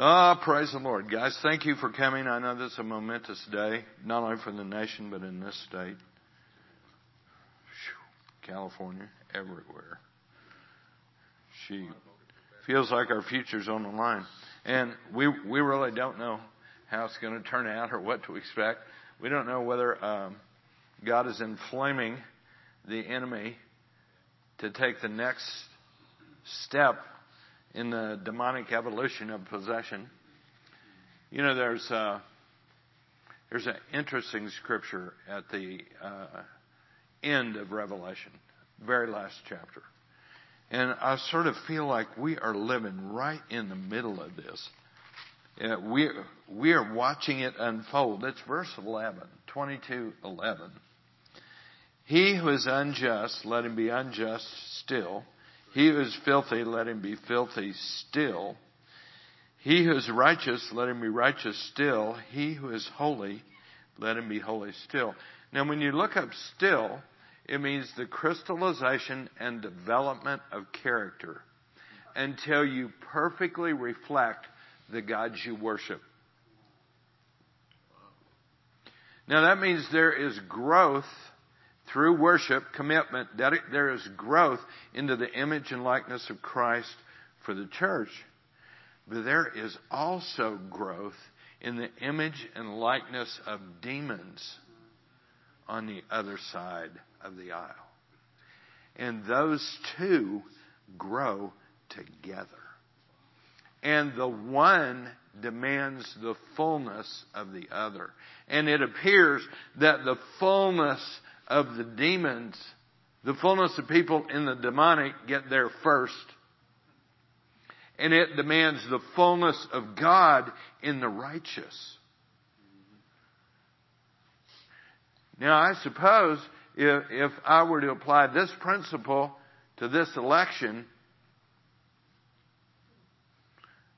Ah, praise the Lord. Guys, thank you for coming. I know this is a momentous day, not only for the nation, but in this state. California, everywhere. She feels like our future's on the line. And we, we really don't know how it's going to turn out or what to expect. We don't know whether um, God is inflaming the enemy to take the next step in the demonic evolution of possession. You know, there's uh, there's an interesting scripture at the uh, end of Revelation, very last chapter, and I sort of feel like we are living right in the middle of this. Uh, we we are watching it unfold. It's verse 11, 22, 11. He who is unjust, let him be unjust still he who is filthy, let him be filthy still. He who is righteous, let him be righteous still. He who is holy, let him be holy still. Now, when you look up still, it means the crystallization and development of character until you perfectly reflect the gods you worship. Now, that means there is growth through worship, commitment, there is growth into the image and likeness of Christ for the church. But there is also growth in the image and likeness of demons on the other side of the aisle. And those two grow together. And the one demands the fullness of the other. And it appears that the fullness of the demons, the fullness of people in the demonic get there first. And it demands the fullness of God in the righteous. Now, I suppose if, if I were to apply this principle to this election,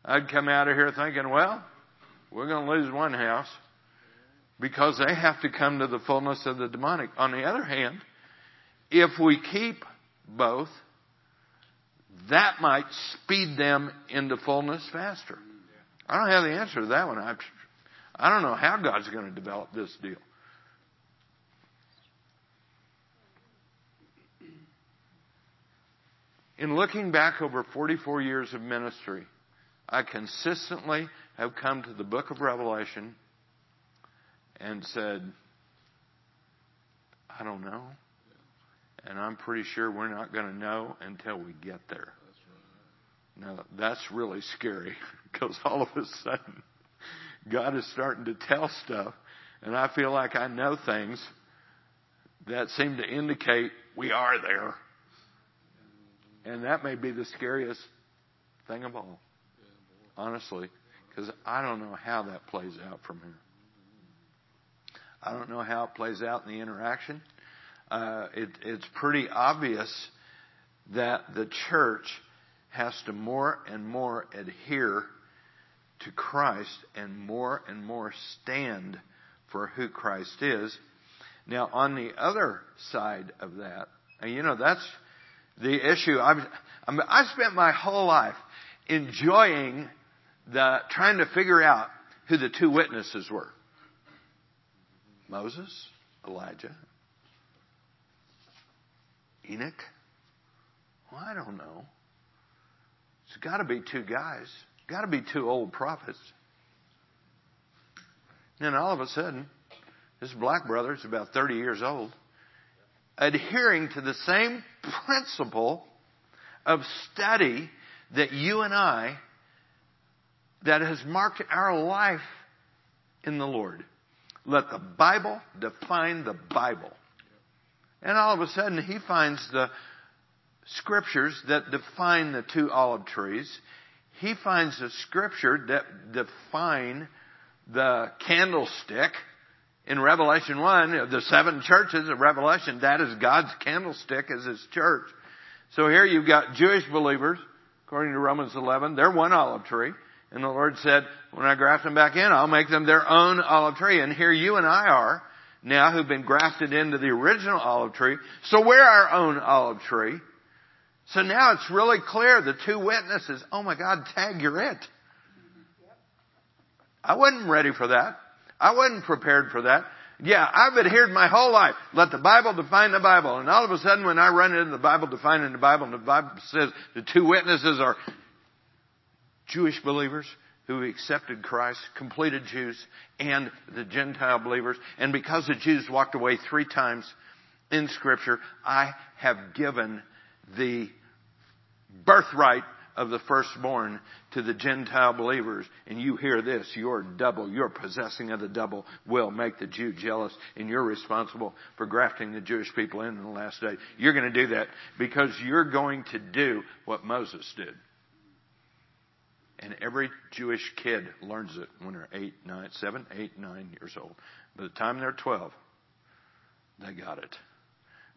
I'd come out of here thinking, well, we're going to lose one house because they have to come to the fullness of the demonic. On the other hand, if we keep both, that might speed them into fullness faster. I don't have the answer to that one. I, I don't know how God's going to develop this deal. In looking back over 44 years of ministry, I consistently have come to the book of Revelation and said, I don't know. And I'm pretty sure we're not going to know until we get there. Now, that's really scary because all of a sudden, God is starting to tell stuff, and I feel like I know things that seem to indicate we are there. And that may be the scariest thing of all, honestly, because I don't know how that plays out from here. I don't know how it plays out in the interaction. Uh, it, it's pretty obvious that the church has to more and more adhere to Christ and more and more stand for who Christ is. Now, on the other side of that, and you know, that's the issue. I'm, I'm, I spent my whole life enjoying the, trying to figure out who the two witnesses were. Moses, Elijah, Enoch? Well, I don't know. It's got to be two guys. Got to be two old prophets. And then all of a sudden, this black brother is about 30 years old, adhering to the same principle of study that you and I, that has marked our life in the Lord. Let the Bible define the Bible. And all of a sudden he finds the scriptures that define the two olive trees. He finds the scripture that define the candlestick. In Revelation 1, the seven churches of Revelation, that is God's candlestick as His church. So here you've got Jewish believers, according to Romans 11, they're one olive tree. And the Lord said, when I graft them back in, I'll make them their own olive tree. And here you and I are now who've been grafted into the original olive tree. So we're our own olive tree. So now it's really clear the two witnesses, oh my God, tag, you're it. I wasn't ready for that. I wasn't prepared for that. Yeah, I've adhered my whole life. Let the Bible define the Bible. And all of a sudden when I run into the Bible defining the Bible and the Bible says the two witnesses are Jewish believers who accepted Christ, completed Jews, and the Gentile believers. And because the Jews walked away three times in scripture, I have given the birthright of the firstborn to the Gentile believers. And you hear this, your double, your possessing of the double will make the Jew jealous and you're responsible for grafting the Jewish people in in the last day. You're going to do that because you're going to do what Moses did. And every Jewish kid learns it when they're eight, nine, seven, eight, nine years old. By the time they're 12, they got it.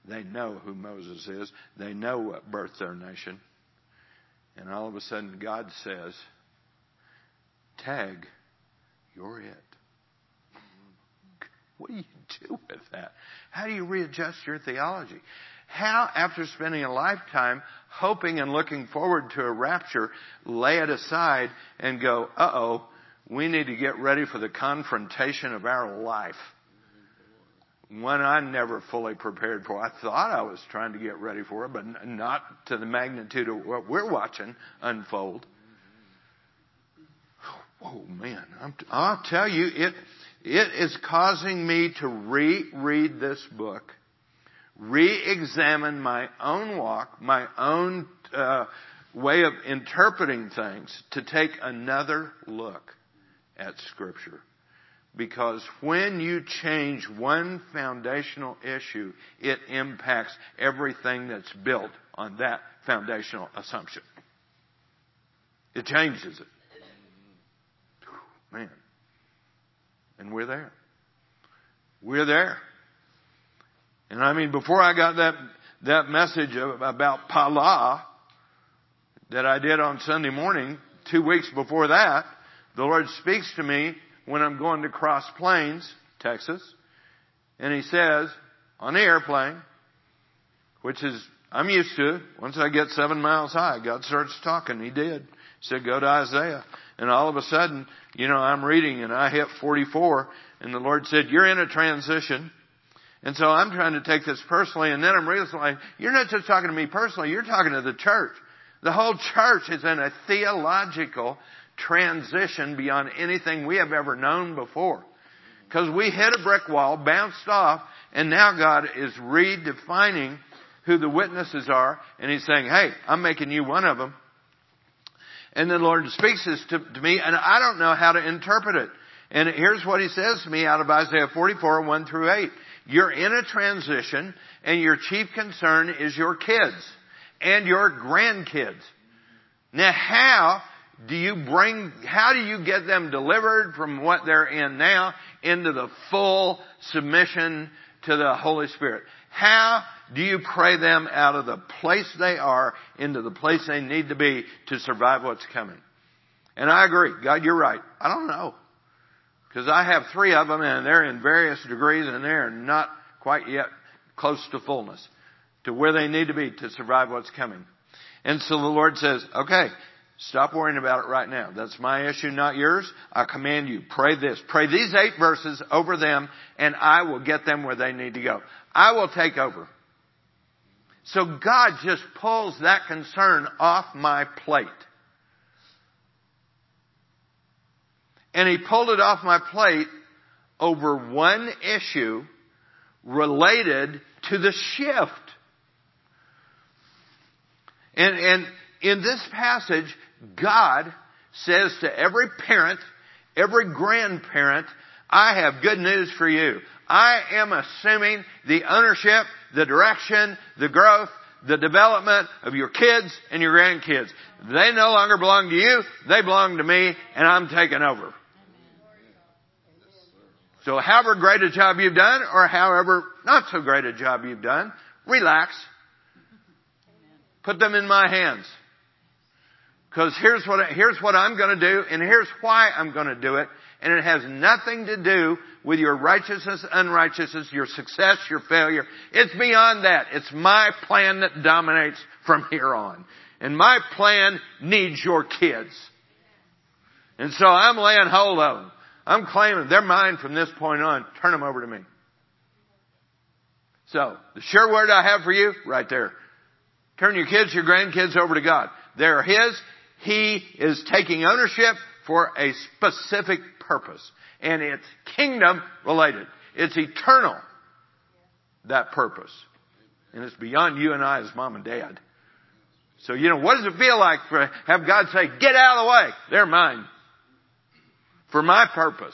They know who Moses is. They know what birthed their nation. And all of a sudden God says, tag, you're it. What do you do with that? How do you readjust your theology? How, after spending a lifetime hoping and looking forward to a rapture, lay it aside and go, uh oh, we need to get ready for the confrontation of our life? one I never fully prepared for. I thought I was trying to get ready for it, but not to the magnitude of what we're watching unfold. Oh man, i will tell you, it, it is causing me to reread this book, re-examine my own walk, my own uh, way of interpreting things, to take another look at Scripture. Because when you change one foundational issue, it impacts everything that's built on that foundational assumption. It changes it. Man. And we're there. We're there. And I mean, before I got that, that message about Pala that I did on Sunday morning, two weeks before that, the Lord speaks to me when I'm going to Cross Plains, Texas, and he says, on the airplane, which is, I'm used to. Once I get seven miles high, God starts talking. He did. He said, go to Isaiah. And all of a sudden, you know, I'm reading and I hit 44 and the Lord said, you're in a transition. And so I'm trying to take this personally and then I'm realizing, you're not just talking to me personally, you're talking to the church. The whole church is in a theological transition beyond anything we have ever known before. Because we hit a brick wall, bounced off, and now God is redefining who the witnesses are, and He's saying, hey, I'm making you one of them. And the Lord speaks this to, to me, and I don't know how to interpret it. And here's what He says to me out of Isaiah 44, 1 through 8. You're in a transition, and your chief concern is your kids and your grandkids. Now how do you bring, how do you get them delivered from what they're in now into the full submission to the Holy Spirit? How do you pray them out of the place they are into the place they need to be to survive what's coming? And I agree. God, you're right. I don't know. Because I have three of them and they're in various degrees and they're not quite yet close to fullness to where they need to be to survive what's coming. And so the Lord says, okay, Stop worrying about it right now. That's my issue, not yours. I command you, pray this. Pray these eight verses over them and I will get them where they need to go. I will take over. So God just pulls that concern off my plate. And He pulled it off my plate over one issue related to the shift. And, and in this passage, God says to every parent, every grandparent, I have good news for you. I am assuming the ownership, the direction, the growth, the development of your kids and your grandkids. They no longer belong to you, they belong to me, and I'm taking over. So however great a job you've done, or however not so great a job you've done, relax. Put them in my hands. Because here's what, here's what I'm to do, and here's why I'm to do it. And it has nothing to do with your righteousness, unrighteousness, your success, your failure. It's beyond that. It's my plan that dominates from here on. And my plan needs your kids. And so I'm laying hold of them. I'm claiming they're mine from this point on. Turn them over to me. So, the sure word I have for you, right there. Turn your kids, your grandkids over to God. They're His. He is taking ownership for a specific purpose. And it's kingdom related. It's eternal. That purpose. And it's beyond you and I as mom and dad. So, you know, what does it feel like for, have God say, get out of the way. They're mine. For my purpose.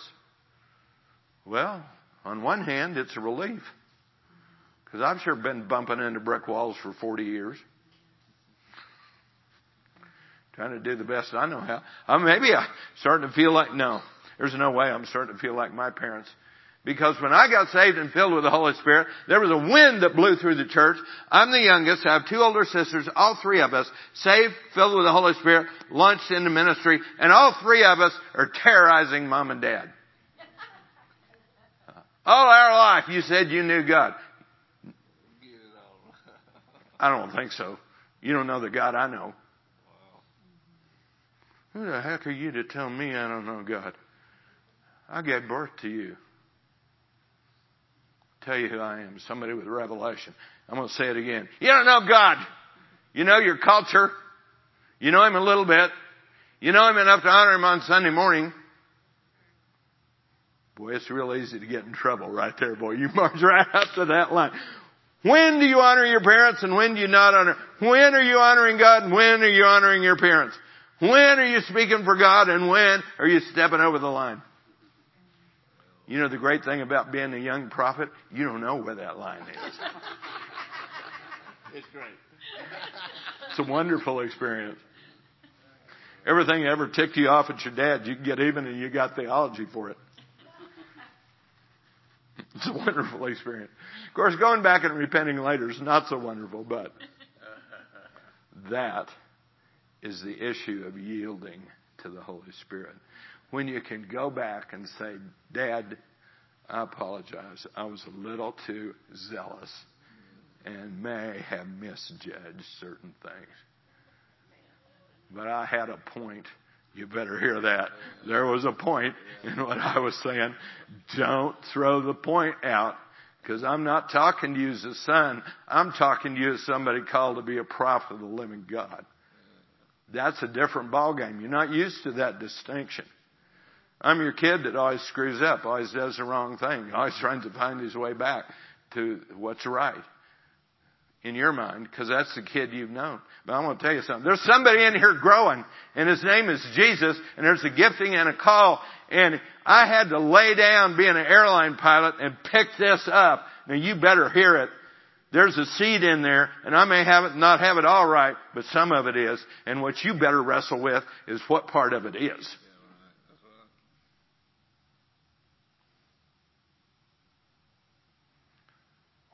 Well, on one hand, it's a relief. Because I've sure been bumping into brick walls for 40 years. Trying to do the best I know how. Uh, maybe I'm starting to feel like, no, there's no way I'm starting to feel like my parents. Because when I got saved and filled with the Holy Spirit, there was a wind that blew through the church. I'm the youngest. I have two older sisters, all three of us, saved, filled with the Holy Spirit, launched into ministry, and all three of us are terrorizing mom and dad. All our life you said you knew God. I don't think so. You don't know the God I know. Who the heck are you to tell me I don't know God? I gave birth to you. Tell you who I am. Somebody with revelation. I'm going to say it again. You don't know God. You know your culture. You know Him a little bit. You know Him enough to honor Him on Sunday morning. Boy, it's real easy to get in trouble right there, boy. You march right up to that line. When do you honor your parents and when do you not honor? When are you honoring God and when are you honoring your parents? When are you speaking for God and when are you stepping over the line? You know the great thing about being a young prophet? You don't know where that line is. It's great. It's a wonderful experience. Everything ever ticked you off at your dad, you can get even and you got theology for it. It's a wonderful experience. Of course, going back and repenting later is not so wonderful, but that is the issue of yielding to the Holy Spirit. When you can go back and say, Dad, I apologize. I was a little too zealous and may have misjudged certain things. But I had a point. You better hear that. There was a point in what I was saying. Don't throw the point out because I'm not talking to you as a son. I'm talking to you as somebody called to be a prophet of the living God. That's a different ballgame. You're not used to that distinction. I'm your kid that always screws up, always does the wrong thing, always trying to find his way back to what's right in your mind, because that's the kid you've known. But I want to tell you something. There's somebody in here growing, and his name is Jesus, and there's a gifting and a call, and I had to lay down being an airline pilot and pick this up. Now you better hear it. There's a seed in there, and I may have it, not have it all right, but some of it is. And what you better wrestle with is what part of it is.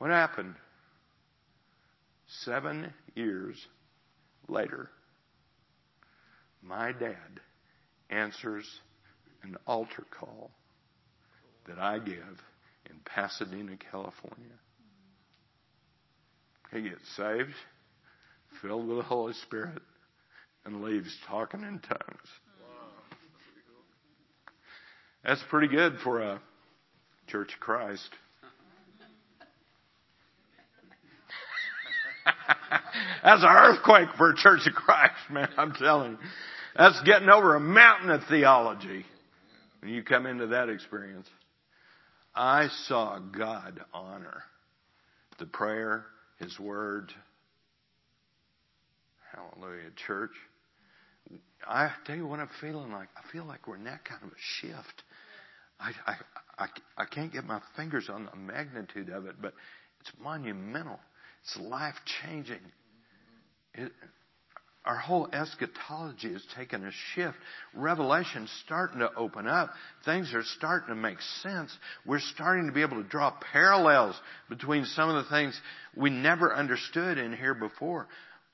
What happened? Seven years later, my dad answers an altar call that I give in Pasadena, California. He gets saved, filled with the Holy Spirit, and leaves talking in tongues. That's pretty good for a Church of Christ. That's an earthquake for a Church of Christ, man. I'm telling you. That's getting over a mountain of theology. When you come into that experience. I saw God honor the prayer, His Word. Hallelujah, church. I tell you what I'm feeling like. I feel like we're in that kind of a shift. I, I, I, I can't get my fingers on the magnitude of it, but it's monumental. It's life changing. It, our whole eschatology has taken a shift. Revelation's starting to open up. Things are starting to make sense. We're starting to be able to draw parallels between some of the things we never understood in here before.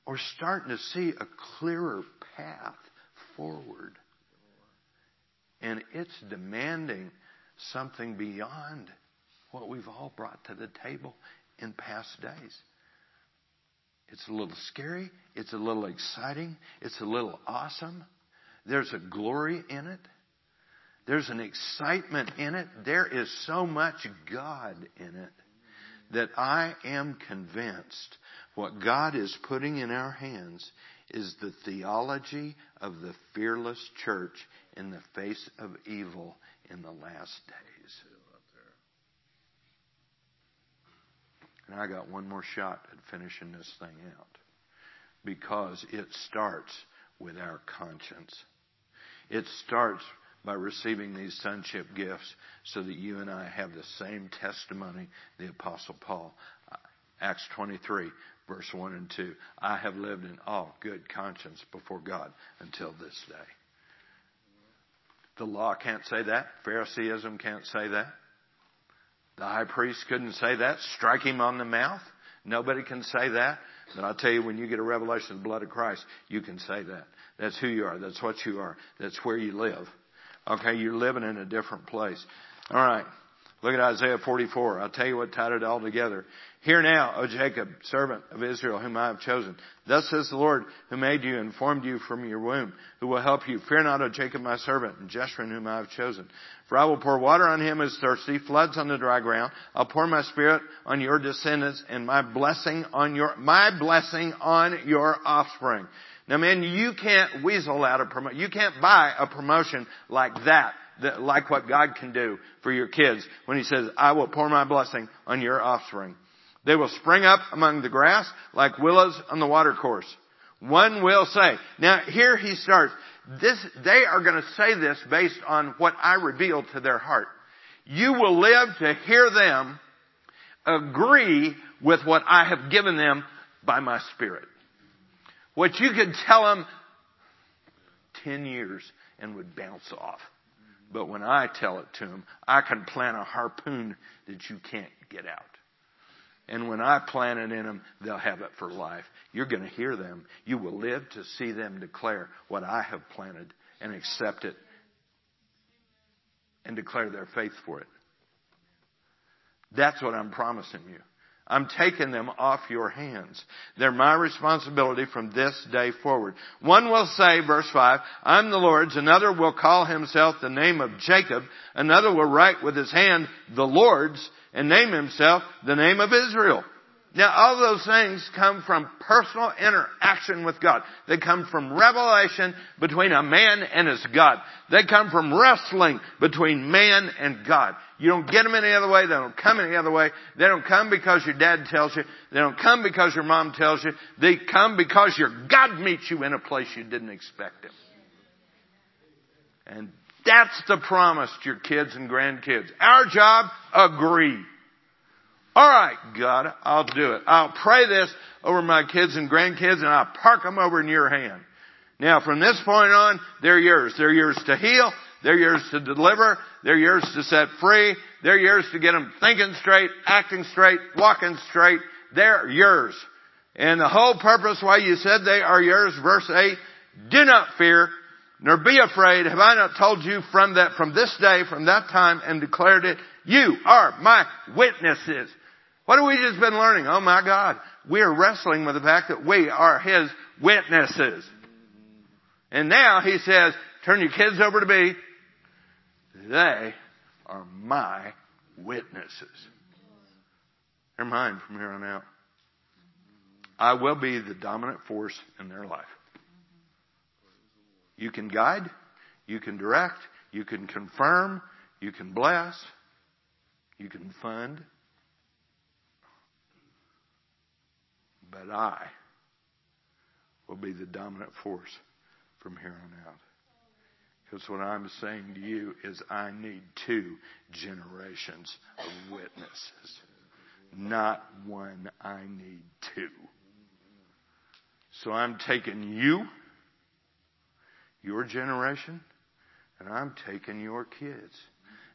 We're starting to see a clearer path forward. And it's demanding something beyond what we've all brought to the table in past days. It's a little scary. It's a little exciting. It's a little awesome. There's a glory in it. There's an excitement in it. There is so much God in it that I am convinced what God is putting in our hands is the theology of the fearless church in the face of evil in the last days. And I got one more shot at finishing this thing out because it starts with our conscience. It starts by receiving these sonship gifts so that you and I have the same testimony the apostle Paul. Uh, Acts 23 verse 1 and 2. I have lived in all good conscience before God until this day. The law can't say that. Phariseeism can't say that. The high priest couldn't say that. Strike him on the mouth. Nobody can say that. But I'll tell you, when you get a revelation of the blood of Christ, you can say that. That's who you are. That's what you are. That's where you live. Okay, you're living in a different place. All right. Look at Isaiah 44. I'll tell you what tied it all together. Hear now, O Jacob, servant of Israel, whom I have chosen. Thus says the Lord, who made you and formed you from your womb, who will help you. Fear not, O Jacob, my servant, and Jeshurun, whom I have chosen. For I will pour water on him as thirsty, floods on the dry ground. I'll pour my spirit on your descendants, and my blessing on your, my blessing on your offspring. Now man, you can't weasel out a promotion. You can't buy a promotion like that, that, like what God can do for your kids when He says, I will pour my blessing on your offspring. They will spring up among the grass like willows on the watercourse. One will say. Now here he starts. This, they are going to say this based on what I revealed to their heart. You will live to hear them agree with what I have given them by my spirit. What you could tell them 10 years and would bounce off. But when I tell it to them, I can plant a harpoon that you can't get out. And when I plant it in them, they'll have it for life. You're going to hear them. You will live to see them declare what I have planted and accept it and declare their faith for it. That's what I'm promising you. I'm taking them off your hands. They're my responsibility from this day forward. One will say, verse 5, I'm the Lord's. Another will call himself the name of Jacob. Another will write with his hand the Lord's and name himself the name of Israel. Now all those things come from personal interaction with God. They come from revelation between a man and his God. They come from wrestling between man and God. You don't get them any other way. They don't come any other way. They don't come because your dad tells you. They don't come because your mom tells you. They come because your God meets you in a place you didn't expect him. And that's the promise to your kids and grandkids. Our job, agree. All right, God, I'll do it. I'll pray this over my kids and grandkids and I'll park them over in your hand. Now from this point on, they're yours. They're yours to heal. They're yours to deliver. They're yours to set free. They're yours to get them thinking straight, acting straight, walking straight. They're yours. And the whole purpose why you said they are yours, verse 8, do not fear, nor be afraid. Have I not told you from that, from this day, from that time, and declared it? You are my witnesses. What have we just been learning? Oh my God. We are wrestling with the fact that we are His witnesses. And now He says, turn your kids over to me. They are my witnesses. They're mine from here on out. I will be the dominant force in their life. You can guide, you can direct, you can confirm, you can bless, you can fund, but I will be the dominant force from here on out. Because what I'm saying to you is I need two generations of witnesses. Not one, I need two. So I'm taking you, your generation, and I'm taking your kids.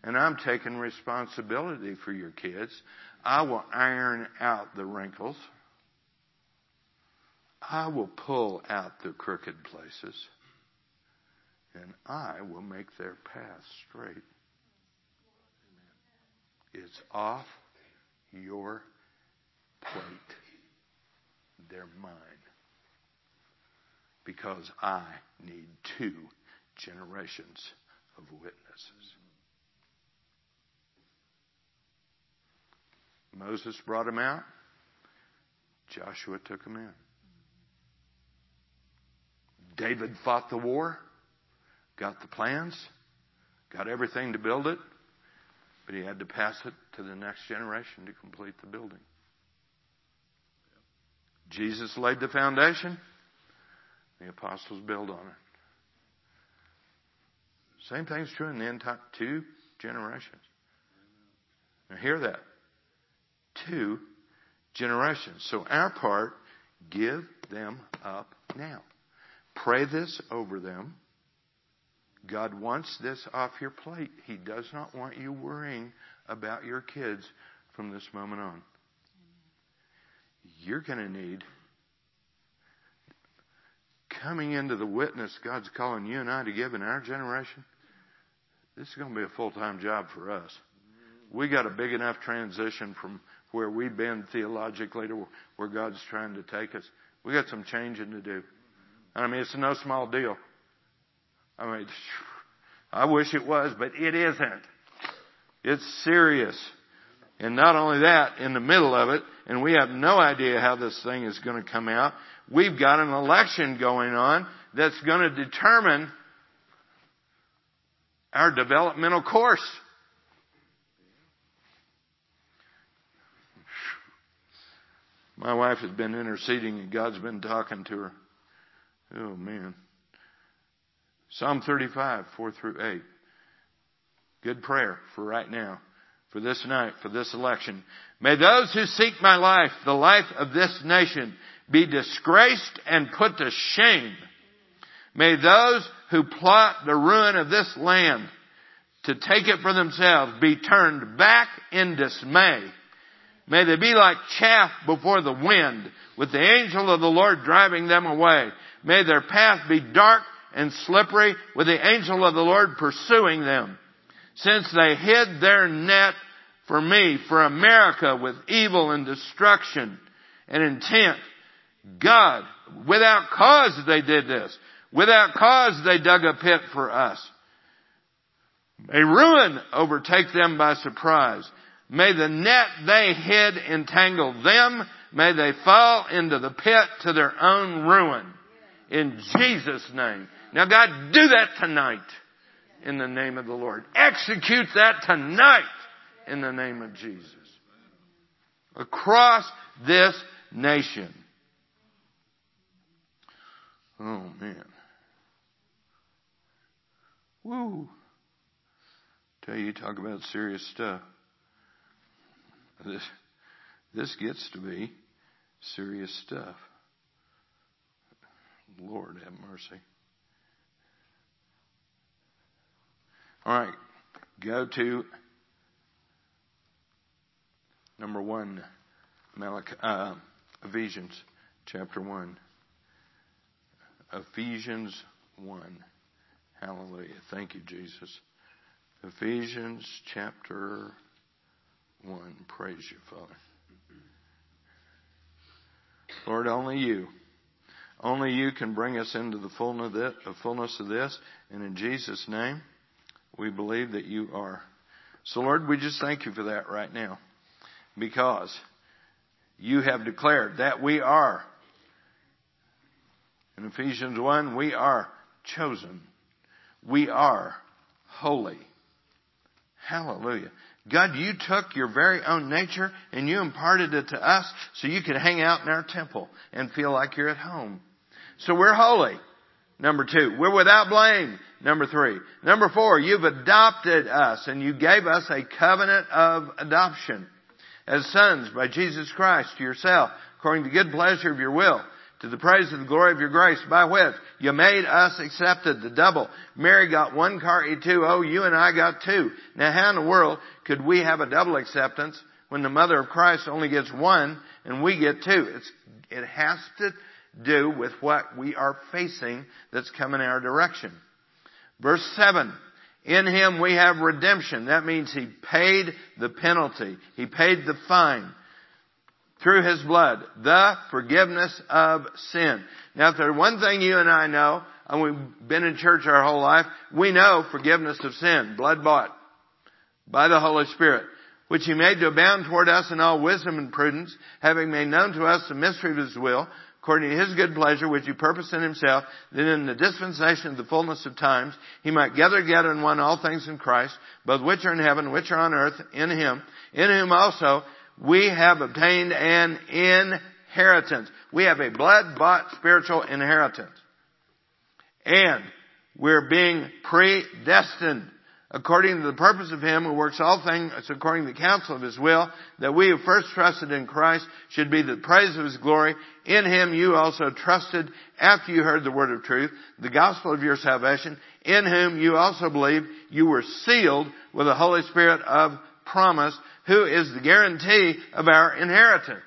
And I'm taking responsibility for your kids. I will iron out the wrinkles. I will pull out the crooked places, and I will make their path straight. It's off your plate. They're mine. Because I need two generations of witnesses. Moses brought him out. Joshua took him in. David fought the war, got the plans, got everything to build it, but he had to pass it to the next generation to complete the building. Jesus laid the foundation, the apostles build on it. Same thing's true in the entire two generations. Now hear that. Two generations. So our part, give them up now. Pray this over them. God wants this off your plate. He does not want you worrying about your kids from this moment on. You're going to need coming into the witness God's calling you and I to give in our generation. This is going to be a full-time job for us. We got a big enough transition from where we've been theologically to where God's trying to take us. We got some changing to do. I mean, it's no small deal. I mean, I wish it was, but it isn't. It's serious. And not only that, in the middle of it, and we have no idea how this thing is going to come out, we've got an election going on that's going to determine our developmental course. My wife has been interceding and God's been talking to her. Oh man. Psalm 35, 4 through 8. Good prayer for right now, for this night, for this election. May those who seek my life, the life of this nation, be disgraced and put to shame. May those who plot the ruin of this land to take it for themselves be turned back in dismay. May they be like chaff before the wind, with the angel of the Lord driving them away. May their path be dark and slippery, with the angel of the Lord pursuing them. Since they hid their net for me, for America, with evil and destruction and intent. God, without cause they did this. Without cause they dug a pit for us. May ruin overtake them by surprise. May the net they hid entangle them. May they fall into the pit to their own ruin. In Jesus' name. Now God, do that tonight in the name of the Lord. Execute that tonight in the name of Jesus. Across this nation. Oh man. Woo. Tell you, talk about serious stuff. This, this gets to be serious stuff. Lord have mercy. All right, go to number one, Malachi, uh, Ephesians chapter one. Ephesians one. Hallelujah. Thank you, Jesus. Ephesians chapter 1. Praise you, Father. Lord, only you. Only you can bring us into the fullness of this. And in Jesus' name, we believe that you are. So, Lord, we just thank you for that right now. Because you have declared that we are. In Ephesians 1, we are chosen. We are holy. Hallelujah. God, you took your very own nature and you imparted it to us so you could hang out in our temple and feel like you're at home. So we're holy. Number two, we're without blame. Number three. Number four, you've adopted us and you gave us a covenant of adoption as sons by Jesus Christ to yourself according to the good pleasure of your will to the praise of the glory of your grace, by which you made us accepted the double. Mary got one car E2, oh, you and I got two. Now how in the world could we have a double acceptance when the mother of Christ only gets one and we get two? It's, it has to do with what we are facing that's coming our direction. Verse 7. In Him we have redemption. That means He paid the penalty. He paid the fine through His blood, the forgiveness of sin. Now if there's one thing you and I know and we've been in church our whole life, we know forgiveness of sin, blood bought by the Holy Spirit, which he made to abound toward us in all wisdom and prudence, having made known to us the mystery of his will, according to his good pleasure, which he purposed in himself, that in the dispensation of the fullness of times, he might gather together in one all things in Christ, both which are in heaven, which are on earth, in him, in whom also we have obtained an inheritance. We have a blood-bought spiritual inheritance. And we're being predestined according to the purpose of Him who works all things according to the counsel of His will, that we who first trusted in Christ should be the praise of His glory. In Him you also trusted after you heard the word of truth, the gospel of your salvation, in whom you also believed you were sealed with the Holy Spirit of promise, who is the guarantee of our inheritance.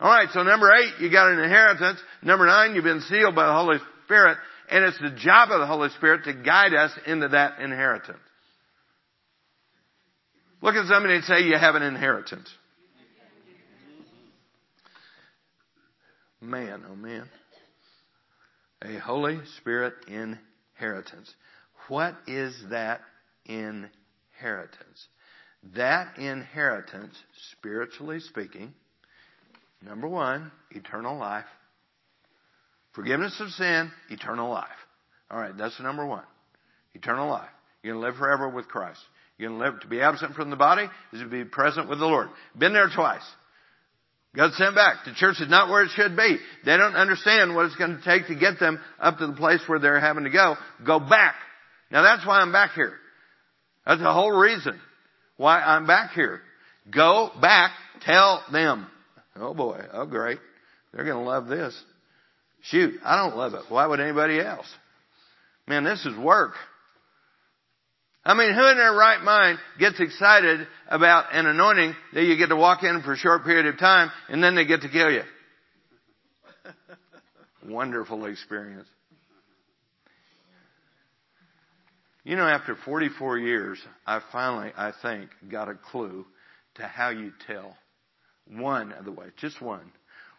Alright, so number eight, you got an inheritance. Number nine, you've been sealed by the Holy Spirit, and it's the job of the Holy Spirit to guide us into that inheritance. Look at somebody and say you have an inheritance. Man, oh man. A Holy Spirit inheritance. What is that inheritance? That inheritance, spiritually speaking, number one, eternal life. Forgiveness of sin, eternal life. Alright, that's number one. Eternal life. You're going to live forever with Christ. You're going to live to be absent from the body is to be present with the Lord. Been there twice. Got sent back. The church is not where it should be. They don't understand what it's going to take to get them up to the place where they're having to go. Go back. Now that's why I'm back here. That's the whole reason why I'm back here. Go back. Tell them. Oh boy. Oh great. They're going to love this. Shoot. I don't love it. Why would anybody else? Man, this is work. I mean, who in their right mind gets excited about an anointing that you get to walk in for a short period of time and then they get to kill you? Wonderful experience. You know, after 44 years, I finally, I think, got a clue to how you tell. One of the ways, just one.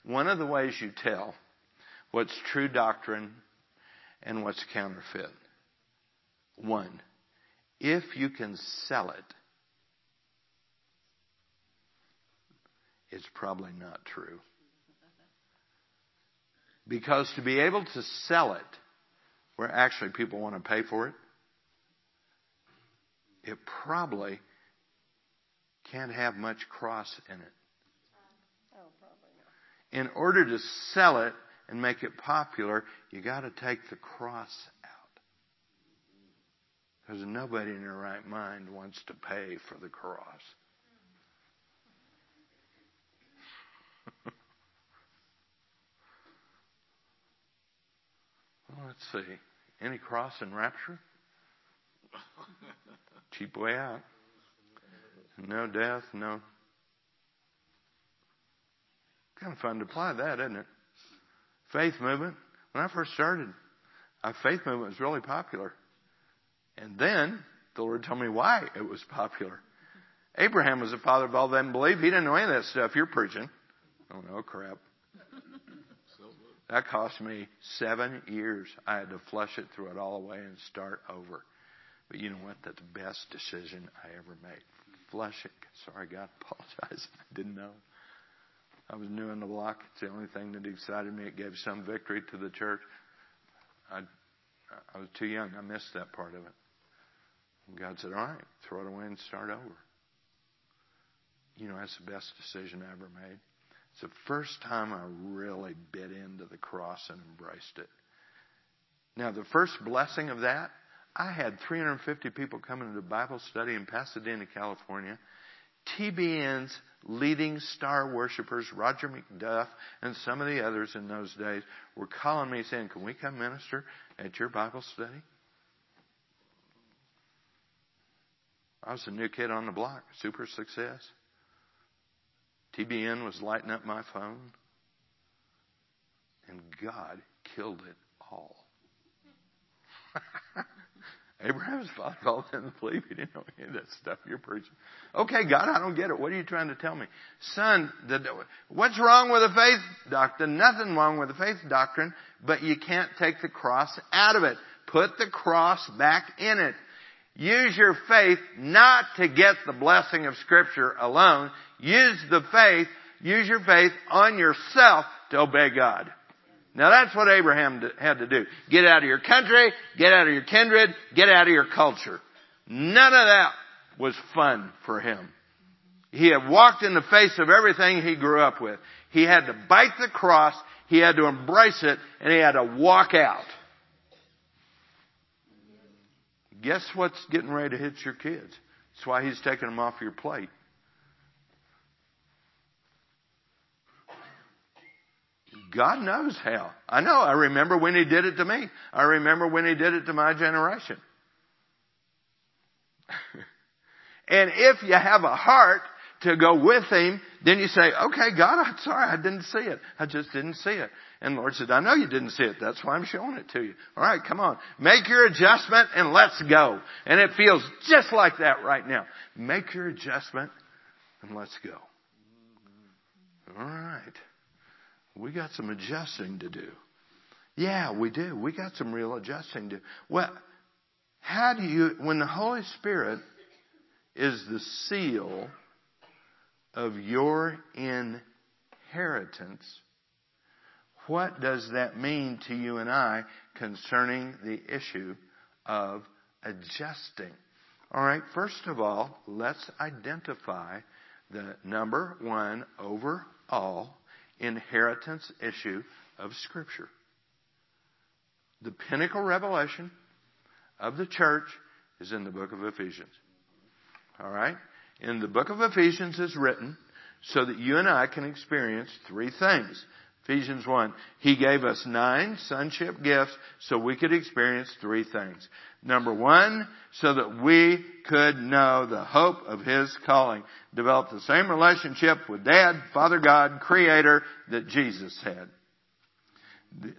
One of the ways you tell what's true doctrine and what's counterfeit. One if you can sell it, it's probably not true. Because to be able to sell it, where actually people want to pay for it, it probably can't have much cross in it. Oh, in order to sell it and make it popular, you got to take the cross out. because nobody in their right mind wants to pay for the cross. well, let's see. Any cross in rapture? Cheap way out. No death, no. Kind of fun to apply that, isn't it? Faith movement. When I first started, our faith movement was really popular. And then the Lord told me why it was popular. Abraham was the father of all them believe. He didn't know any of that stuff you're preaching. Oh no, crap. That cost me seven years. I had to flush it, throw it all away, and start over. But you know what? That's the best decision I ever made. Flush it. Sorry, God, apologize. I didn't know. I was new in the block. It's the only thing that excited me. It gave some victory to the church. I, I was too young. I missed that part of it. And God said, All right, throw it away and start over. You know, that's the best decision I ever made. It's the first time I really bit into the cross and embraced it. Now, the first blessing of that, I had 350 people coming to Bible study in Pasadena, California. TBN's leading star worshipers, Roger McDuff and some of the others in those days, were calling me saying, Can we come minister at your Bible study? I was a new kid on the block, super success. TBN was lighting up my phone. And God killed it all. Abraham's father him to believe. He didn't know any of that stuff you're preaching. Okay, God, I don't get it. What are you trying to tell me? Son, what's wrong with the faith doctrine? Nothing wrong with the faith doctrine, but you can't take the cross out of it. Put the cross back in it. Use your faith not to get the blessing of scripture alone. Use the faith, use your faith on yourself to obey God. Now that's what Abraham had to do. Get out of your country, get out of your kindred, get out of your culture. None of that was fun for him. He had walked in the face of everything he grew up with. He had to bite the cross, he had to embrace it, and he had to walk out. Guess what's getting ready to hit your kids? That's why he's taking them off your plate. God knows how. I know. I remember when He did it to me. I remember when He did it to my generation. and if you have a heart to go with Him, then you say, okay, God, I'm sorry, I didn't see it. I just didn't see it. And the Lord said, I know you didn't see it. That's why I'm showing it to you. Alright, come on. Make your adjustment and let's go. And it feels just like that right now. Make your adjustment and let's go. Alright. We got some adjusting to do. Yeah, we do. We got some real adjusting to. Well, how do you, when the Holy Spirit is the seal of your inheritance, what does that mean to you and I concerning the issue of adjusting? Alright, first of all, let's identify the number one overall inheritance issue of Scripture. The pinnacle revelation of the church is in the book of Ephesians. Alright? In the book of Ephesians is written so that you and I can experience three things. Ephesians 1. He gave us nine sonship gifts so we could experience three things. Number one, so that we could know the hope of His calling. Develop the same relationship with Dad, Father God, Creator that Jesus had.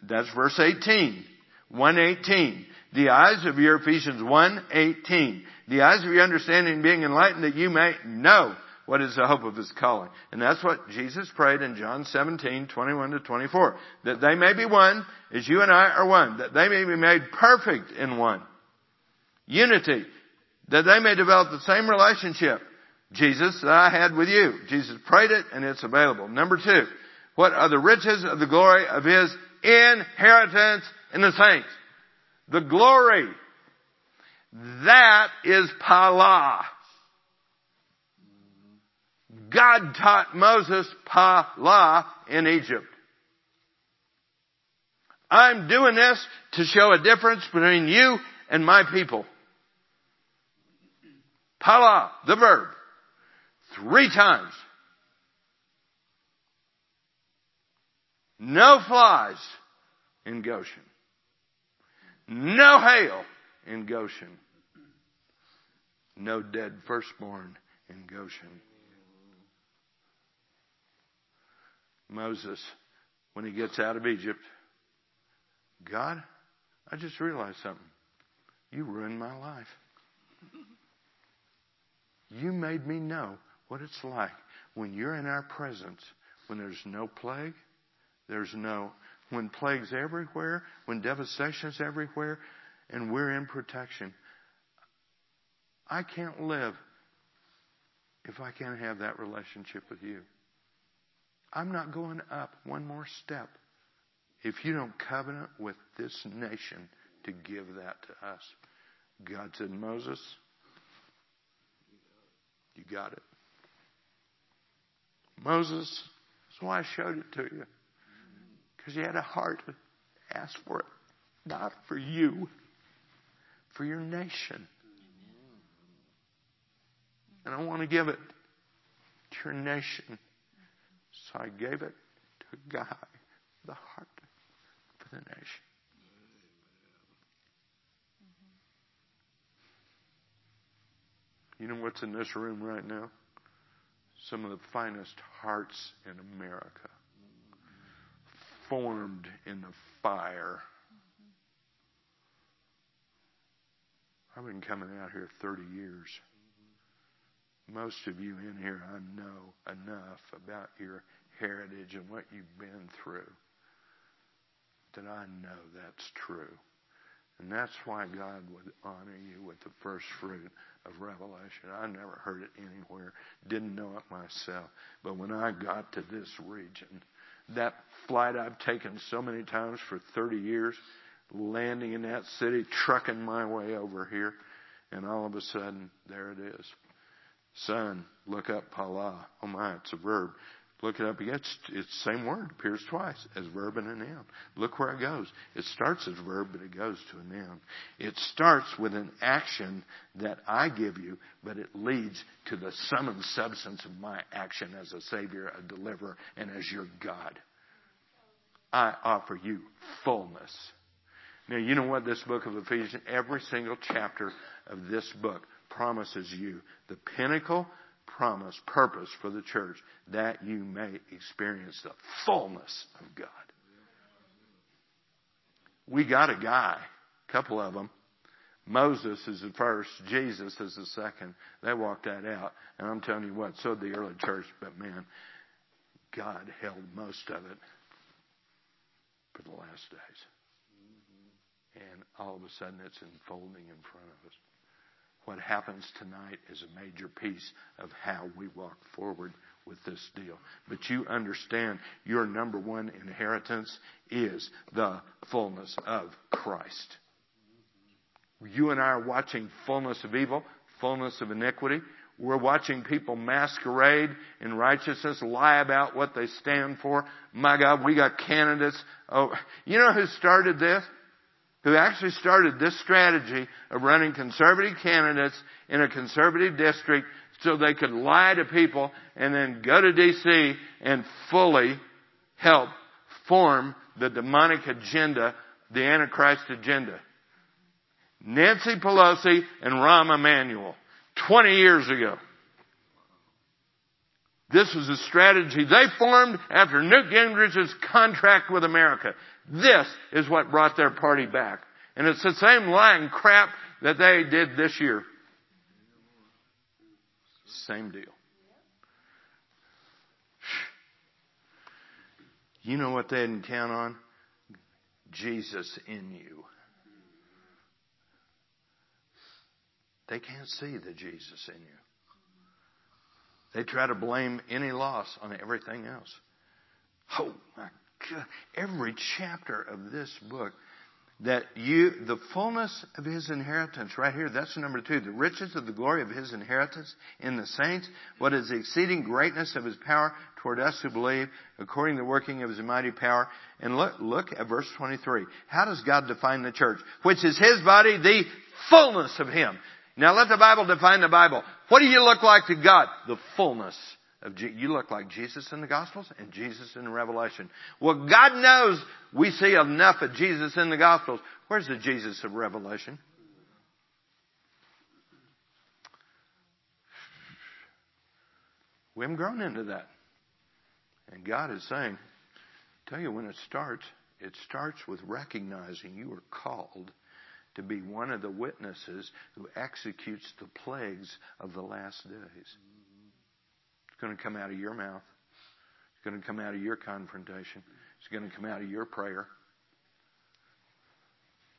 That's verse 18. 118. The eyes of your Ephesians 1:18. The eyes of your understanding being enlightened that you may know what is the hope of his calling. And that's what Jesus prayed in John 17, 21 to 24. That they may be one as you and I are one. That they may be made perfect in one. Unity. That they may develop the same relationship. Jesus that I had with you. Jesus prayed it and it's available. Number two. What are the riches of the glory of his inheritance in the saints? The glory. That is Pala. God taught Moses Pala in Egypt. I'm doing this to show a difference between you and my people. Pala, the verb, three times. No flies in Goshen. No hail in Goshen. No dead firstborn in Goshen. Moses, when he gets out of Egypt, God, I just realized something. You ruined my life. You made me know what it's like when you're in our presence, when there's no plague, there's no, when plagues everywhere, when devastation's everywhere, and we're in protection. I can't live if I can't have that relationship with you. I'm not going up one more step if you don't covenant with this nation to give that to us. God said, Moses, you got it. Moses, that's why I showed it to you. Because you had a heart to ask for it. Not for you, for your nation. And I want to give it to your nation. So I gave it to guy a heart for the nation. You know what's in this room right now? Some of the finest hearts in America. Formed in the fire. I've been coming out here 30 years. Most of you in here, I know enough about your heritage and what you've been through that I know that's true. And that's why God would honor you with the first fruit of revelation. I never heard it anywhere, didn't know it myself. But when I got to this region, that flight I've taken so many times for 30 years, landing in that city, trucking my way over here, and all of a sudden, there it is. Son, look up Pala. Oh my, it's a verb. Look it up again. It's, the same word. Appears twice as verb and a noun. Look where it goes. It starts as verb, but it goes to a noun. It starts with an action that I give you, but it leads to the sum and substance of my action as a Savior, a deliverer, and as your God. I offer you fullness. Now, you know what this book of Ephesians, every single chapter of this book promises you the pinnacle promise, purpose for the church that you may experience the fullness of God. We got a guy, a couple of them. Moses is the first, Jesus is the second. They walked that out. And I'm telling you what, so did the early church, but man, God held most of it for the last days. And all of a sudden it's unfolding in front of us what happens tonight is a major piece of how we walk forward with this deal. But you understand your number one inheritance is the fullness of Christ. You and I are watching fullness of evil, fullness of iniquity. We're watching people masquerade in righteousness, lie about what they stand for. My God, we got candidates. Oh, you know who started this? Who actually started this strategy of running conservative candidates in a conservative district so they could lie to people and then go to DC and fully help form the demonic agenda, the Antichrist agenda. Nancy Pelosi and Rahm Emanuel, 20 years ago. This was a strategy they formed after Newt Gingrich's contract with America. This is what brought their party back. And it's the same lying crap that they did this year. Same deal. You know what they didn't count on? Jesus in you. They can't see the Jesus in you. They try to blame any loss on everything else. Oh my God. Every chapter of this book that you, the fullness of his inheritance, right here, that's number two, the riches of the glory of his inheritance in the saints, what is the exceeding greatness of his power toward us who believe, according to the working of his mighty power. And look, look at verse 23. How does God define the church? Which is his body, the fullness of him. Now let the Bible define the Bible. What do you look like to God? The fullness of Je- you look like Jesus in the Gospels and Jesus in the Revelation. Well, God knows we see enough of Jesus in the Gospels. Where's the Jesus of Revelation? We haven't grown into that. And God is saying, tell you when it starts, it starts with recognizing you are called to be one of the witnesses who executes the plagues of the last days. It's going to come out of your mouth. It's going to come out of your confrontation. It's going to come out of your prayer.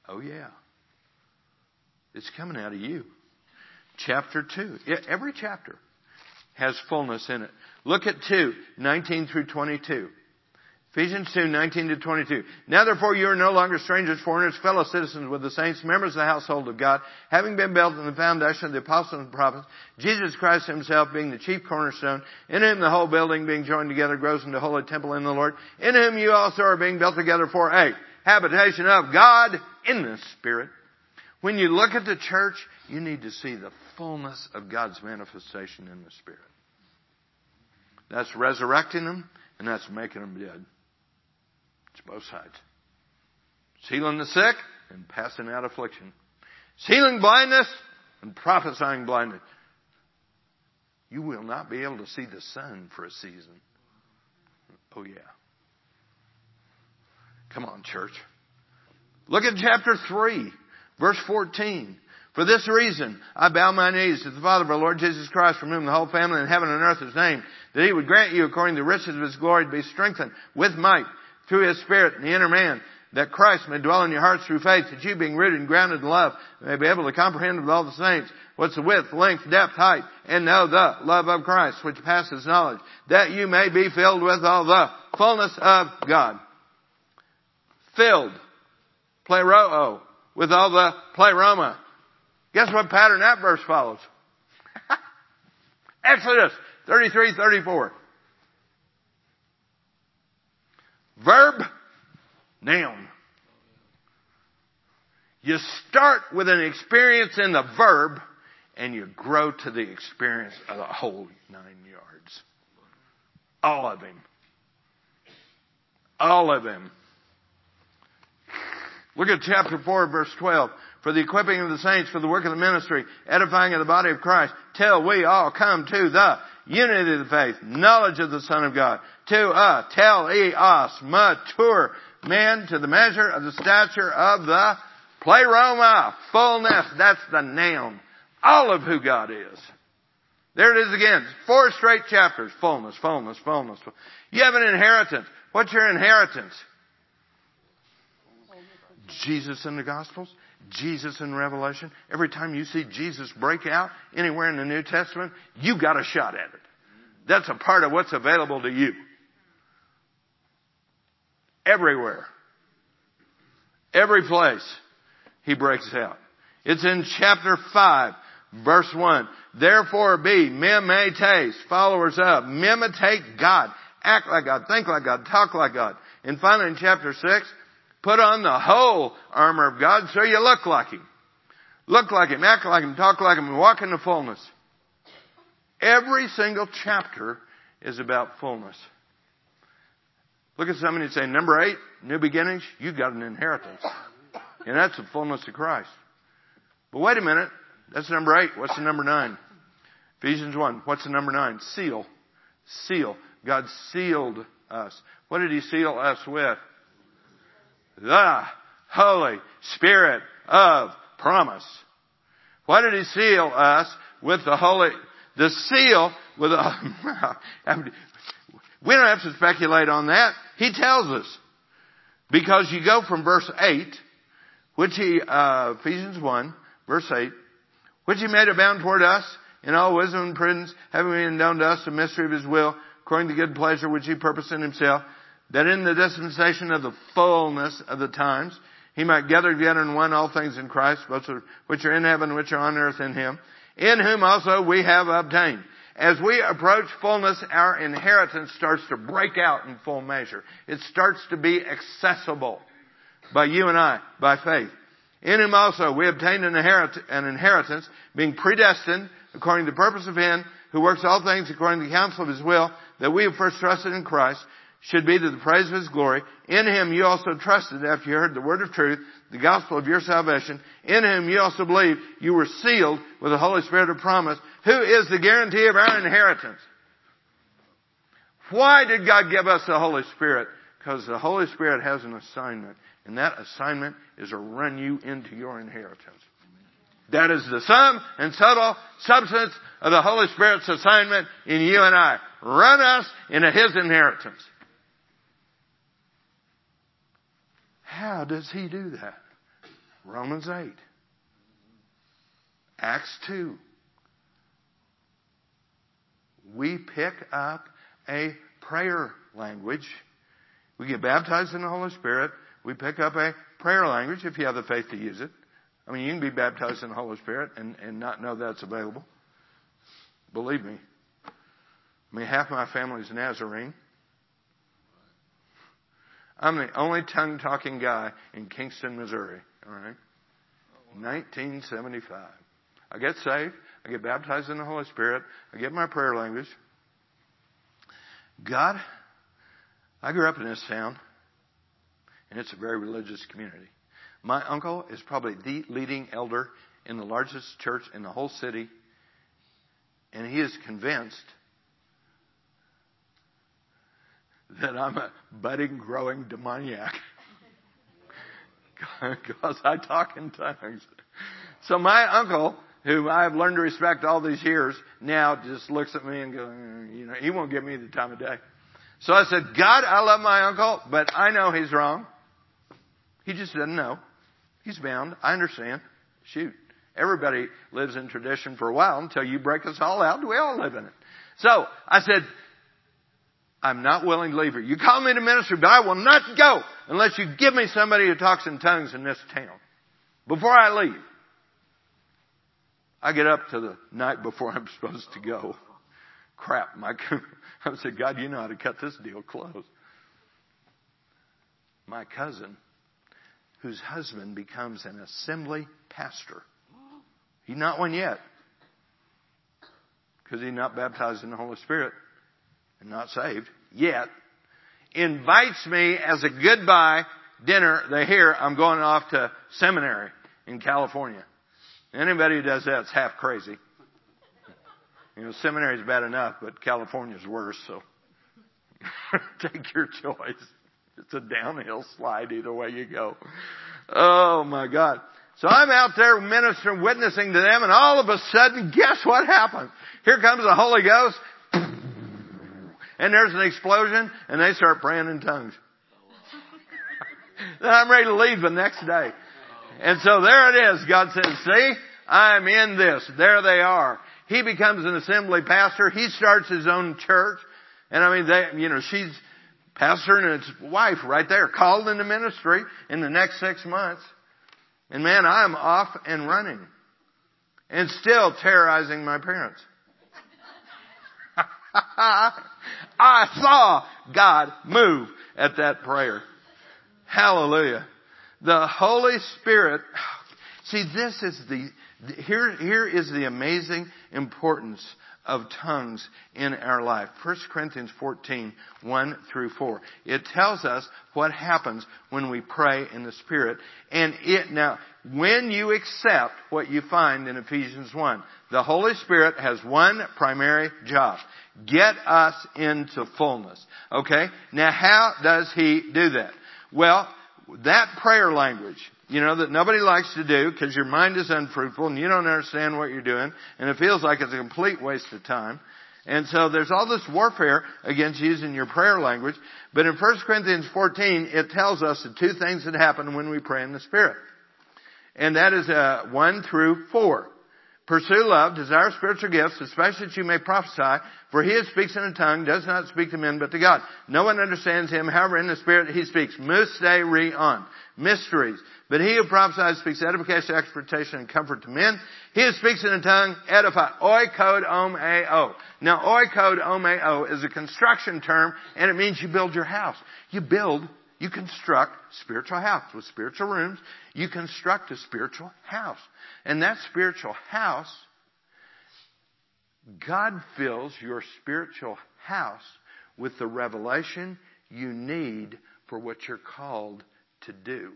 Oh, yeah. It's coming out of you. Chapter 2. Every chapter has fullness in it. Look at 2, 19 through 22. Ephesians 2, 19 to 22. Now therefore you are no longer strangers, foreigners, fellow citizens with the saints, members of the household of God, having been built on the foundation of the apostles and prophets, Jesus Christ himself being the chief cornerstone, in whom the whole building being joined together grows into a holy temple in the Lord, in whom you also are being built together for a habitation of God in the Spirit. When you look at the church, you need to see the fullness of God's manifestation in the Spirit. That's resurrecting them, and that's making them dead. It's both sides. It's healing the sick and passing out affliction. It's healing blindness and prophesying blindness. You will not be able to see the sun for a season. Oh yeah. Come on, church. Look at chapter 3, verse 14. For this reason, I bow my knees to the Father of our Lord Jesus Christ, from whom the whole family in heaven and earth is named, that he would grant you, according to the riches of his glory, to be strengthened with might through his Spirit in the inner man, that Christ may dwell in your hearts through faith, that you being rooted and grounded in love, may be able to comprehend with all the saints what's the width, length, depth, height, and know the love of Christ, which passes knowledge, that you may be filled with all the fullness of God. Filled. Pleroo. With all the pleroma. Guess what pattern that verse follows? Exodus 33, 34. Verb, noun. You start with an experience in the verb and you grow to the experience of the whole nine yards. All of him. All of him. Look at chapter 4 verse 12 for the equipping of the saints for the work of the ministry, edifying of the body of Christ, till we all come to the unity of the faith, knowledge of the Son of God, to uh, a teleos, mature man to the measure of the stature of the pleroma, fullness, that's the noun. All of who God is. There it is again. Four straight chapters. Fullness, fullness, fullness. You have an inheritance. What's your inheritance? Jesus in the Gospels. Jesus in Revelation. Every time you see Jesus break out anywhere in the New Testament, you got a shot at it. That's a part of what's available to you. Everywhere. Every place he breaks out. It's in chapter 5, verse 1. Therefore be mimetes, followers of, imitate God, act like God, think like God, talk like God. And finally in chapter 6, Put on the whole armor of God so you look like Him. Look like Him, act like Him, talk like Him, and walk in the fullness. Every single chapter is about fullness. Look at somebody and say, number eight, new beginnings, you've got an inheritance. And that's the fullness of Christ. But wait a minute, that's number eight. What's the number nine? Ephesians 1. What's the number nine? Seal. Seal. God sealed us. What did He seal us with? The Holy Spirit of promise. Why did he seal us with the Holy, the seal with a, we don't have to speculate on that. He tells us. Because you go from verse 8, which he, uh, Ephesians 1, verse 8, which he made abound toward us in all wisdom and prudence, having been known to us the mystery of his will, according to good pleasure which he purposed in himself, that in the dispensation of the fullness of the times, he might gather together in one all things in Christ, both which are in heaven, and which are on earth in him, in whom also we have obtained. As we approach fullness, our inheritance starts to break out in full measure. It starts to be accessible by you and I, by faith. In him also we obtained an inheritance, being predestined according to the purpose of him who works all things according to the counsel of his will, that we have first trusted in Christ, should be to the praise of His glory. In Him you also trusted after you heard the word of truth, the gospel of your salvation. In Him you also believed you were sealed with the Holy Spirit of promise, who is the guarantee of our inheritance. Why did God give us the Holy Spirit? Because the Holy Spirit has an assignment, and that assignment is to run you into your inheritance. That is the sum and total substance of the Holy Spirit's assignment in you and I. Run us into His inheritance. How does he do that? Romans 8. Acts 2. We pick up a prayer language. We get baptized in the Holy Spirit. We pick up a prayer language if you have the faith to use it. I mean, you can be baptized in the Holy Spirit and, and not know that's available. Believe me. I mean, half my family's Nazarene. I'm the only tongue talking guy in Kingston, Missouri. All right. 1975. I get saved. I get baptized in the Holy Spirit. I get my prayer language. God, I grew up in this town, and it's a very religious community. My uncle is probably the leading elder in the largest church in the whole city, and he is convinced that I'm a budding, growing demoniac. because I talk in tongues. So my uncle, who I've learned to respect all these years, now just looks at me and goes, mm, you know, he won't give me the time of day. So I said, God, I love my uncle, but I know he's wrong. He just doesn't know. He's bound. I understand. Shoot. Everybody lives in tradition for a while until you break us all out. We all live in it. So I said, I'm not willing to leave here. You call me to ministry, but I will not go unless you give me somebody who talks in tongues in this town before I leave. I get up to the night before I'm supposed to go. Crap, my, I said, God, you know how to cut this deal close. My cousin, whose husband becomes an assembly pastor. He's not one yet. Because he's not baptized in the Holy Spirit not saved yet. Invites me as a goodbye dinner. They hear I'm going off to seminary in California. Anybody who does that's half crazy. You know, seminary is bad enough, but California's worse, so take your choice. It's a downhill slide either way you go. Oh my God. So I'm out there ministering, witnessing to them, and all of a sudden, guess what happens? Here comes the Holy Ghost, and there's an explosion, and they start praying in tongues. then I'm ready to leave the next day. And so there it is. God says, see, I'm in this. There they are. He becomes an assembly pastor. He starts his own church. And I mean, they, you know, she's pastor and his wife right there called into ministry in the next six months. And man, I'm off and running. And still terrorizing my parents. I saw God move at that prayer. Hallelujah. The Holy Spirit, see this is the, here, here is the amazing importance of tongues in our life. 1 Corinthians 14, 1 through 4. It tells us what happens when we pray in the Spirit. And it, now, when you accept what you find in Ephesians 1, the Holy Spirit has one primary job. Get us into fullness. Okay? Now how does He do that? Well, that prayer language, you know, that nobody likes to do because your mind is unfruitful and you don't understand what you're doing and it feels like it's a complete waste of time. And so there's all this warfare against using your prayer language. But in 1 Corinthians 14, it tells us the two things that happen when we pray in the Spirit. And that is uh, 1 through 4. Pursue love, desire spiritual gifts, especially that you may prophesy, for he who speaks in a tongue does not speak to men but to God. No one understands him, however in the spirit he speaks. Mysterion. Mysteries. But he who prophesies speaks edification, exhortation, and comfort to men. He who speaks in a tongue edify. Oikodomeo. Now oikodomeo is a construction term and it means you build your house. You build you construct spiritual house with spiritual rooms. You construct a spiritual house. And that spiritual house, God fills your spiritual house with the revelation you need for what you're called to do.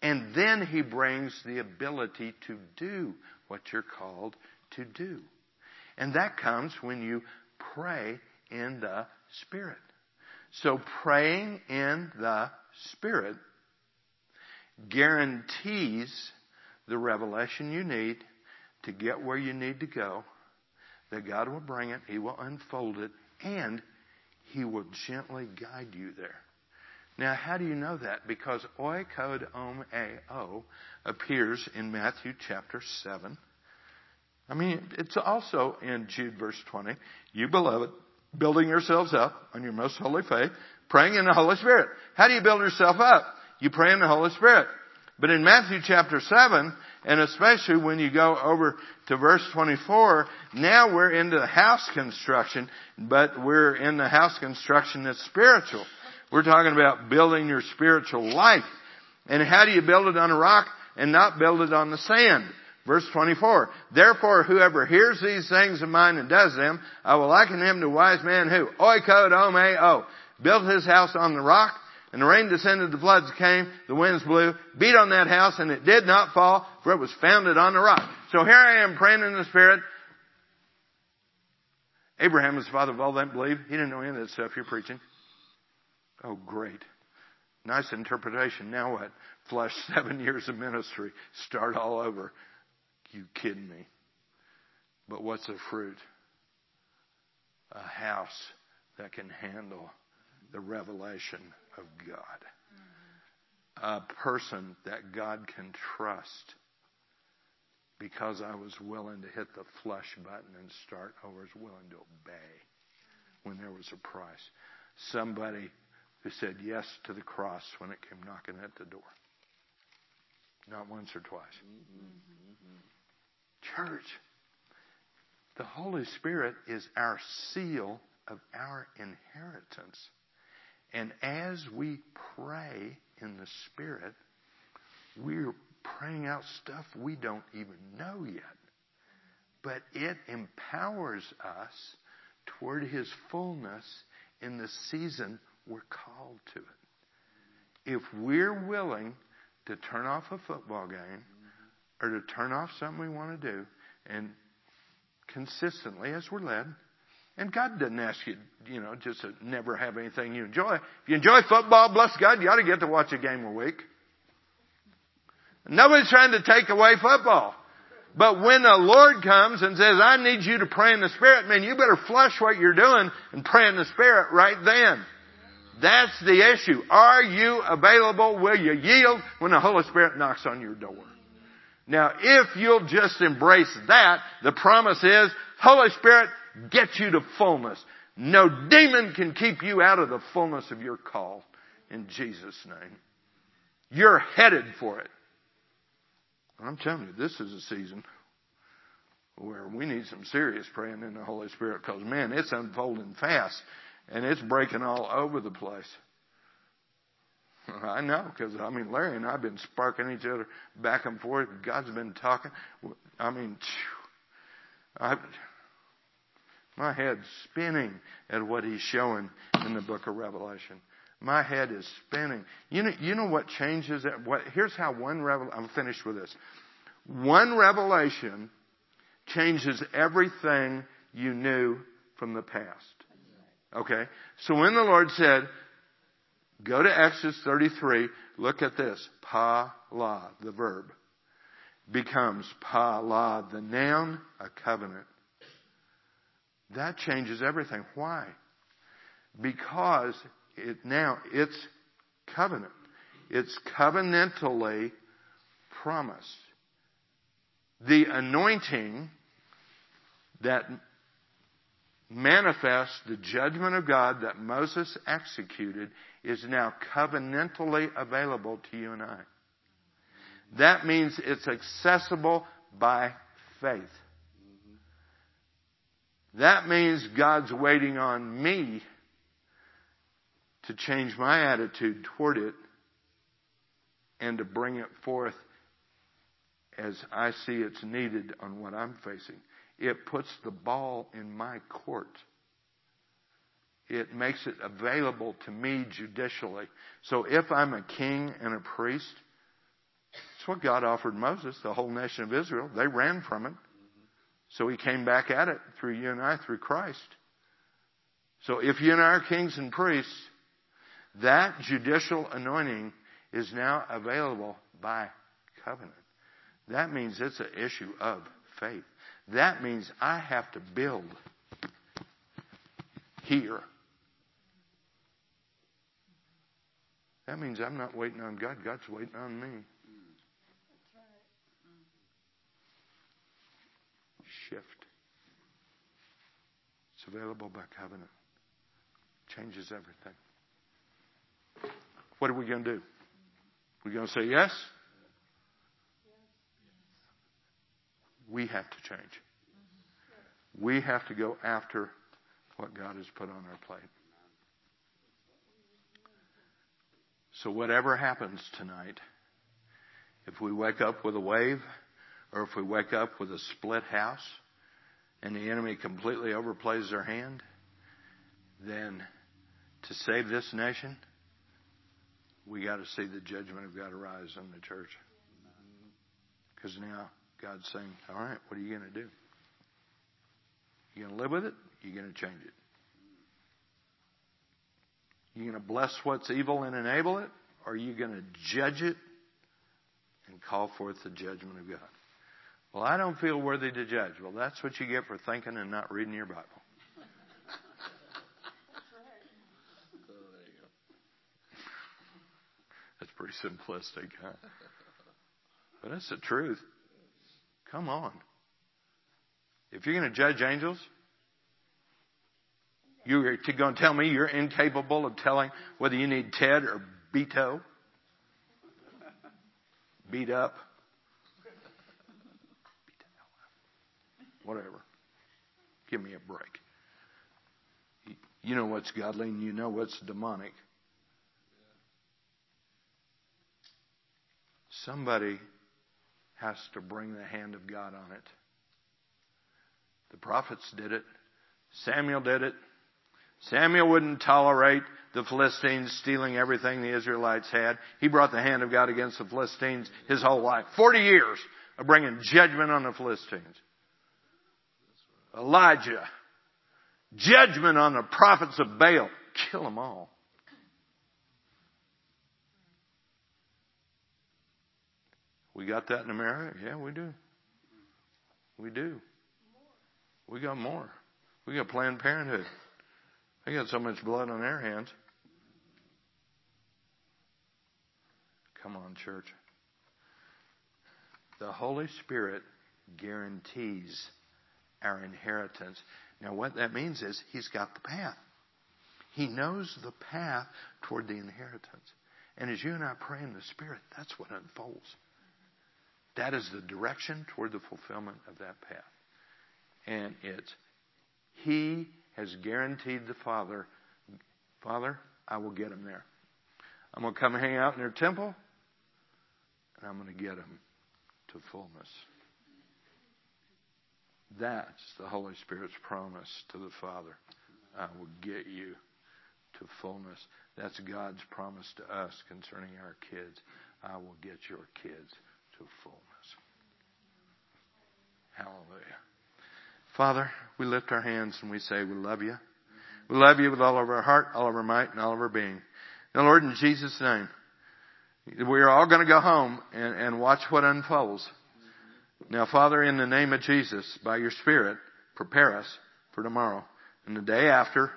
And then He brings the ability to do what you're called to do. And that comes when you pray in the Spirit. So praying in the Spirit guarantees the revelation you need to get where you need to go, that God will bring it, He will unfold it, and He will gently guide you there. Now, how do you know that? Because oikod om ao appears in Matthew chapter 7. I mean, it's also in Jude verse 20. You beloved, building yourselves up on your most holy faith, praying in the Holy Spirit. How do you build yourself up? You pray in the Holy Spirit. But in Matthew chapter 7, and especially when you go over to verse 24, now we're into the house construction, but we're in the house construction that's spiritual. We're talking about building your spiritual life. And how do you build it on a rock and not build it on the sand? Verse 24. Therefore, whoever hears these things of mine and does them, I will liken him to a wise man who, oikod o, oh, oh, built his house on the rock, and the rain descended, the floods came, the winds blew, beat on that house, and it did not fall, for it was founded on the rock. So here I am praying in the Spirit. Abraham was the father of all that believe. He didn't know any of that stuff you're preaching. Oh, great. Nice interpretation. Now what? Flesh, seven years of ministry. Start all over. You kidding me? But what's a fruit? A house that can handle the revelation of God. A person that God can trust because I was willing to hit the flush button and start. I was willing to obey when there was a price. Somebody who said yes to the cross when it came knocking at the door. Not once or twice. Mm-hmm. Mm-hmm. Church, the Holy Spirit is our seal of our inheritance. And as we pray in the Spirit, we're praying out stuff we don't even know yet. But it empowers us toward His fullness in the season we're called to it. If we're willing to turn off a football game or to turn off something we want to do and consistently as we're led, and God doesn't ask you, you know, just to never have anything you enjoy. If you enjoy football, bless God, you ought to get to watch a game a week. Nobody's trying to take away football. But when the Lord comes and says, I need you to pray in the Spirit, man, you better flush what you're doing and pray in the Spirit right then. That's the issue. Are you available? Will you yield when the Holy Spirit knocks on your door? Now, if you'll just embrace that, the promise is, Holy Spirit, get you to fullness. No demon can keep you out of the fullness of your call in Jesus' name. You're headed for it. I'm telling you, this is a season where we need some serious praying in the Holy Spirit because man, it's unfolding fast and it's breaking all over the place. I know because I mean Larry and I've been sparking each other back and forth. God's been talking. I mean, I, my head's spinning at what He's showing in the Book of Revelation. My head is spinning. You know, you know what changes it? What, here's how one revelation, I'm finished with this. One revelation changes everything you knew from the past. Okay? So when the Lord said, go to Exodus 33, look at this. Pa la, the verb, becomes pa la, the noun, a covenant. That changes everything. Why? Because it now, it's covenant. It's covenantally promised. The anointing that manifests the judgment of God that Moses executed is now covenantally available to you and I. That means it's accessible by faith. That means God's waiting on me to change my attitude toward it and to bring it forth as I see it's needed on what I'm facing. It puts the ball in my court. It makes it available to me judicially. So if I'm a king and a priest, it's what God offered Moses, the whole nation of Israel. They ran from it. So he came back at it through you and I, through Christ. So if you and I are kings and priests, that judicial anointing is now available by covenant. That means it's an issue of faith. That means I have to build here. That means I'm not waiting on God, God's waiting on me. Shift. It's available by covenant. Changes everything. What are we going to do? We're going to say yes? We have to change. We have to go after what God has put on our plate. So whatever happens tonight, if we wake up with a wave, or if we wake up with a split house, and the enemy completely overplays their hand, then to save this nation, we got to see the judgment of God arise on the church. Because now God's saying, all right, what are you going to do? You going to live with it? You going to change it? You going to bless what's evil and enable it? or are you going to judge it and call forth the judgment of God? Well, I don't feel worthy to judge. Well, that's what you get for thinking and not reading your Bible. That's pretty simplistic, huh? But that's the truth. Come on. If you're going to judge angels, you're going to tell me you're incapable of telling whether you need Ted or Beto? Beat up? Whatever. Give me a break. You know what's godly and you know what's demonic. Somebody has to bring the hand of God on it. The prophets did it. Samuel did it. Samuel wouldn't tolerate the Philistines stealing everything the Israelites had. He brought the hand of God against the Philistines his whole life. Forty years of bringing judgment on the Philistines. Elijah, judgment on the prophets of Baal. Kill them all. We got that in America? Yeah, we do. We do. We got more. We got Planned Parenthood. They got so much blood on their hands. Come on, church. The Holy Spirit guarantees our inheritance. Now, what that means is He's got the path. He knows the path toward the inheritance. And as you and I pray in the Spirit, that's what unfolds. That is the direction toward the fulfillment of that path. And it's He has guaranteed the Father, Father, I will get him there. I'm going to come hang out in their temple, and I'm going to get him to fullness. That's the Holy Spirit's promise to the Father. I will get you to fullness. That's God's promise to us concerning our kids. I will get your kids to fullness. Hallelujah. Father, we lift our hands and we say we love you. We love you with all of our heart, all of our might, and all of our being. Now, Lord, in Jesus' name, we are all going to go home and, and watch what unfolds. Now, Father, in the name of Jesus, by your Spirit, prepare us for tomorrow and the day after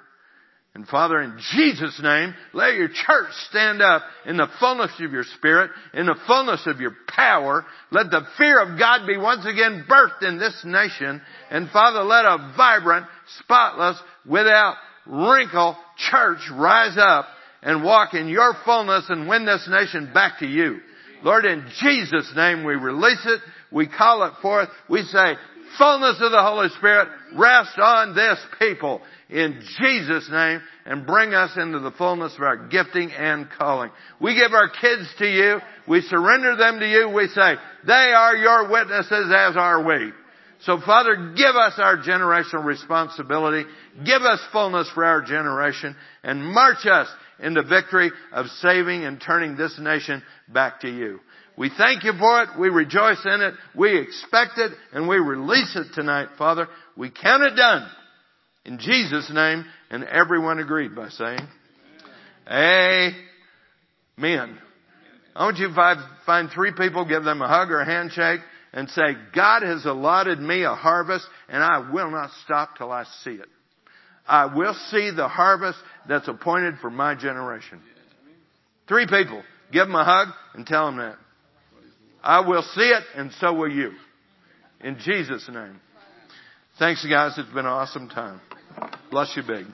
and Father, in Jesus' name, let your church stand up in the fullness of your spirit, in the fullness of your power. Let the fear of God be once again birthed in this nation. And Father, let a vibrant, spotless, without wrinkle church rise up and walk in your fullness and win this nation back to you. Lord, in Jesus' name we release it. We call it forth. We say, fullness of the Holy Spirit rest on this people in Jesus' name and bring us into the fullness of our gifting and calling. We give our kids to you. We surrender them to you. We say, they are your witnesses as are we. So Father, give us our generational responsibility. Give us fullness for our generation and march us into victory of saving and turning this nation back to you. We thank you for it. We rejoice in it. We expect it and we release it tonight, Father. We count it done. In Jesus' name, and everyone agreed by saying, Amen. Amen. I want you to find three people, give them a hug or a handshake, and say, God has allotted me a harvest, and I will not stop till I see it. I will see the harvest that's appointed for my generation. Three people. Give them a hug and tell them that. I will see it, and so will you. In Jesus' name. Thanks, guys. It's been an awesome time. Bless you big.